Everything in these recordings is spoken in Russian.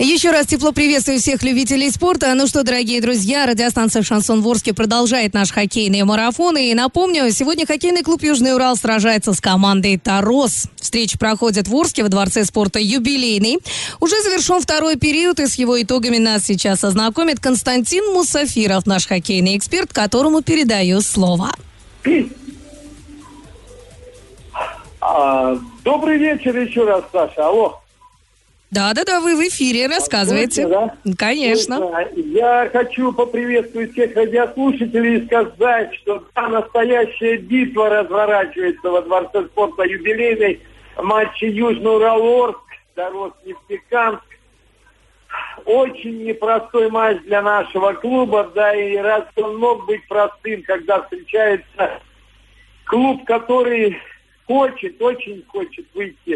Еще раз тепло приветствую всех любителей спорта. Ну что, дорогие друзья, радиостанция «Шансон Ворске» продолжает наш хоккейный марафон. И напомню, сегодня хоккейный клуб «Южный Урал» сражается с командой «Тарос». Встреча проходит в Орске в Дворце спорта «Юбилейный». Уже завершен второй период, и с его итогами нас сейчас ознакомит Константин Мусафиров, наш хоккейный эксперт, которому передаю слово. А, добрый вечер еще раз, Саша. Алло. Да-да-да, вы в эфире, рассказывайте. Да? Конечно. Слышно. Я хочу поприветствовать всех радиослушателей и сказать, что да, настоящая битва разворачивается во Дворце спорта юбилейной матче Южный Урал-Орск, Дорос Нефтекамск. Очень непростой матч для нашего клуба, да и раз он мог быть простым, когда встречается клуб, который хочет, очень хочет выйти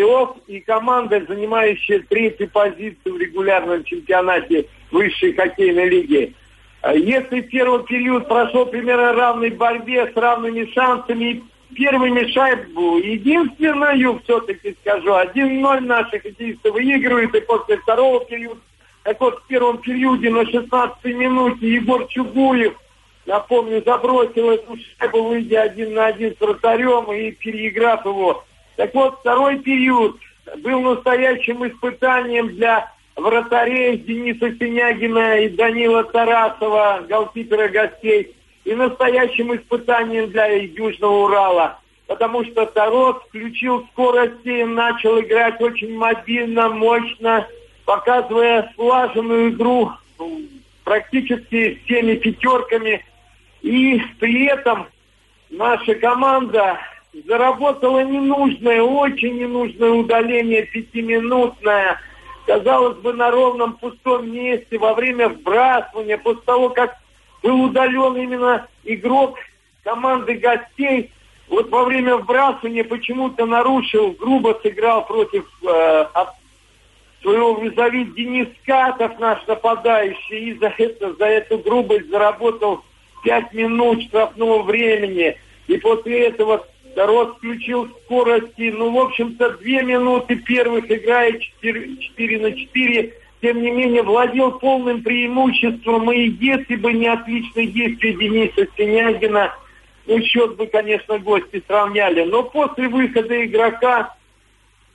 плей-офф, и команда, занимающая третью позицию в регулярном чемпионате высшей хоккейной лиги. А если первый период прошел примерно равной борьбе с равными шансами, первыми шайбу, единственную все-таки скажу, 1-0 наши хоккеисты выигрывают, и после второго периода, так вот в первом периоде на 16 минуте Егор Чугуев, напомню, забросил эту шайбу, выйдя один на один с вратарем и переиграв его так вот, второй период был настоящим испытанием для вратарей Дениса Синягина и Данила Тарасова, голкипера гостей, и настоящим испытанием для Южного Урала. Потому что Тарос включил скорость и начал играть очень мобильно, мощно, показывая слаженную игру практически всеми пятерками. И при этом наша команда заработало ненужное, очень ненужное удаление пятиминутное. Казалось бы, на ровном пустом месте во время вбрасывания, после того, как был удален именно игрок команды гостей, вот во время вбрасывания почему-то нарушил, грубо сыграл против э, своего визави Денис Катов, наш нападающий, и за это, за эту грубость заработал 5 минут штрафного времени. И после этого Рос включил скорости, ну, в общем-то, две минуты первых играет 4, 4 на 4. Тем не менее, владел полным преимуществом. И если бы не отличные действия Дениса Синягина, ну, счет бы, конечно, гости сравняли. Но после выхода игрока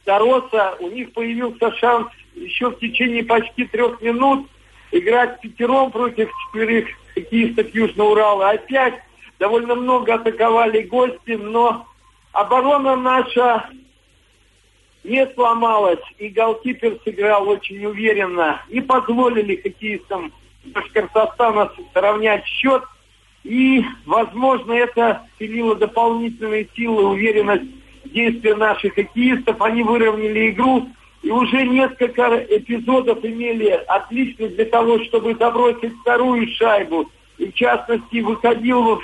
Тароса у них появился шанс еще в течение почти трех минут играть пятером против четверых хоккеистов Южного Урала. Опять довольно много атаковали гости, но оборона наша не сломалась, и голкипер сыграл очень уверенно, и позволили хоккеистам Башкортостана сравнять счет, и, возможно, это вселило дополнительные силы, уверенность действия наших хоккеистов, они выровняли игру, и уже несколько эпизодов имели отлично для того, чтобы забросить вторую шайбу. И, в частности, выходил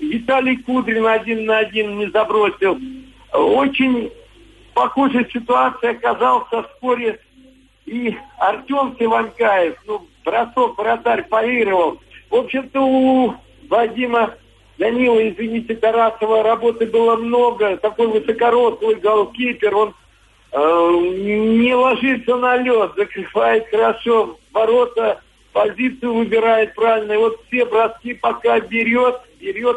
Виталий Кудрин один на один не забросил. Очень похожая ситуация оказался вскоре и Артем Сиванкаев. Ну, бросок вратарь парировал. В общем-то, у Вадима Данила, извините, Тарасова работы было много. Такой высокорослый голкипер, он э, не ложится на лед, закрывает хорошо ворота, позицию выбирает правильно. И вот все броски пока берет, берет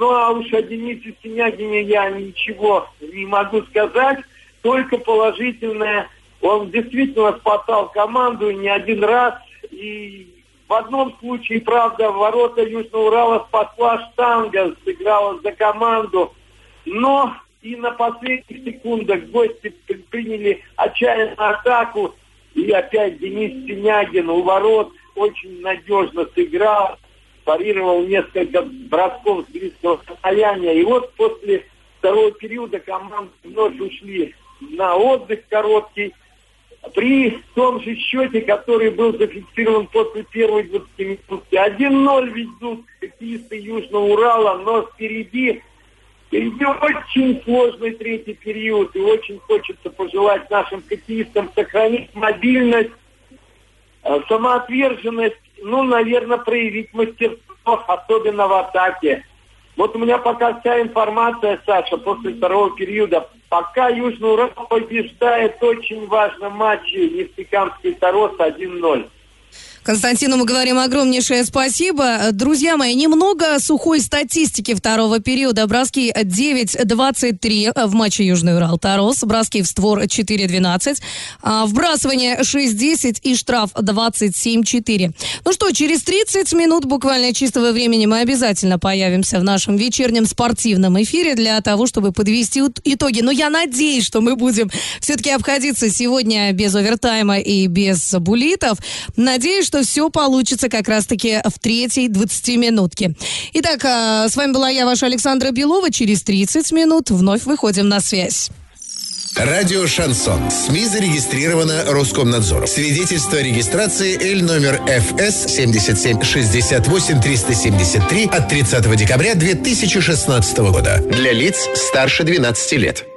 ну, а уж о Денисе Синягине я ничего не могу сказать, только положительное. Он действительно спасал команду не один раз. И в одном случае, правда, ворота Южного Урала спасла штанга, сыграла за команду. Но и на последних секундах гости приняли отчаянную атаку. И опять Денис Синягин у ворот очень надежно сыграл парировал несколько бросков с близкого расстояния. И вот после второго периода команды вновь ушли на отдых короткий. при том же счете, который был зафиксирован после первой 20 минутки. 1-0 ведут хоккеисты Южного Урала, но впереди, впереди очень сложный третий период. И очень хочется пожелать нашим хоккеистам сохранить мобильность, самоотверженность, ну, наверное, проявить мастерство, особенно в атаке. Вот у меня пока вся информация, Саша, после второго периода. Пока Южный Урал побеждает очень важном матче Нефтекамский Тарос 1-0. Константину мы говорим огромнейшее спасибо. Друзья мои, немного сухой статистики второго периода. Броски 9-23 в матче Южный Урал Тарос. Броски в створ 4-12. А, вбрасывание 6-10 и штраф 27-4. Ну что, через 30 минут буквально чистого времени мы обязательно появимся в нашем вечернем спортивном эфире для того, чтобы подвести итоги. Но я надеюсь, что мы будем все-таки обходиться сегодня без овертайма и без булитов. Надеюсь, что все получится как раз-таки в третьей 20-минутке. Итак, а, с вами была я, ваша Александра Белова. Через 30 минут вновь выходим на связь. Радио «Шансон». СМИ зарегистрировано Роскомнадзором. Свидетельство о регистрации Л номер ФС 7768 373 от 30 декабря 2016 года. Для лиц старше 12 лет.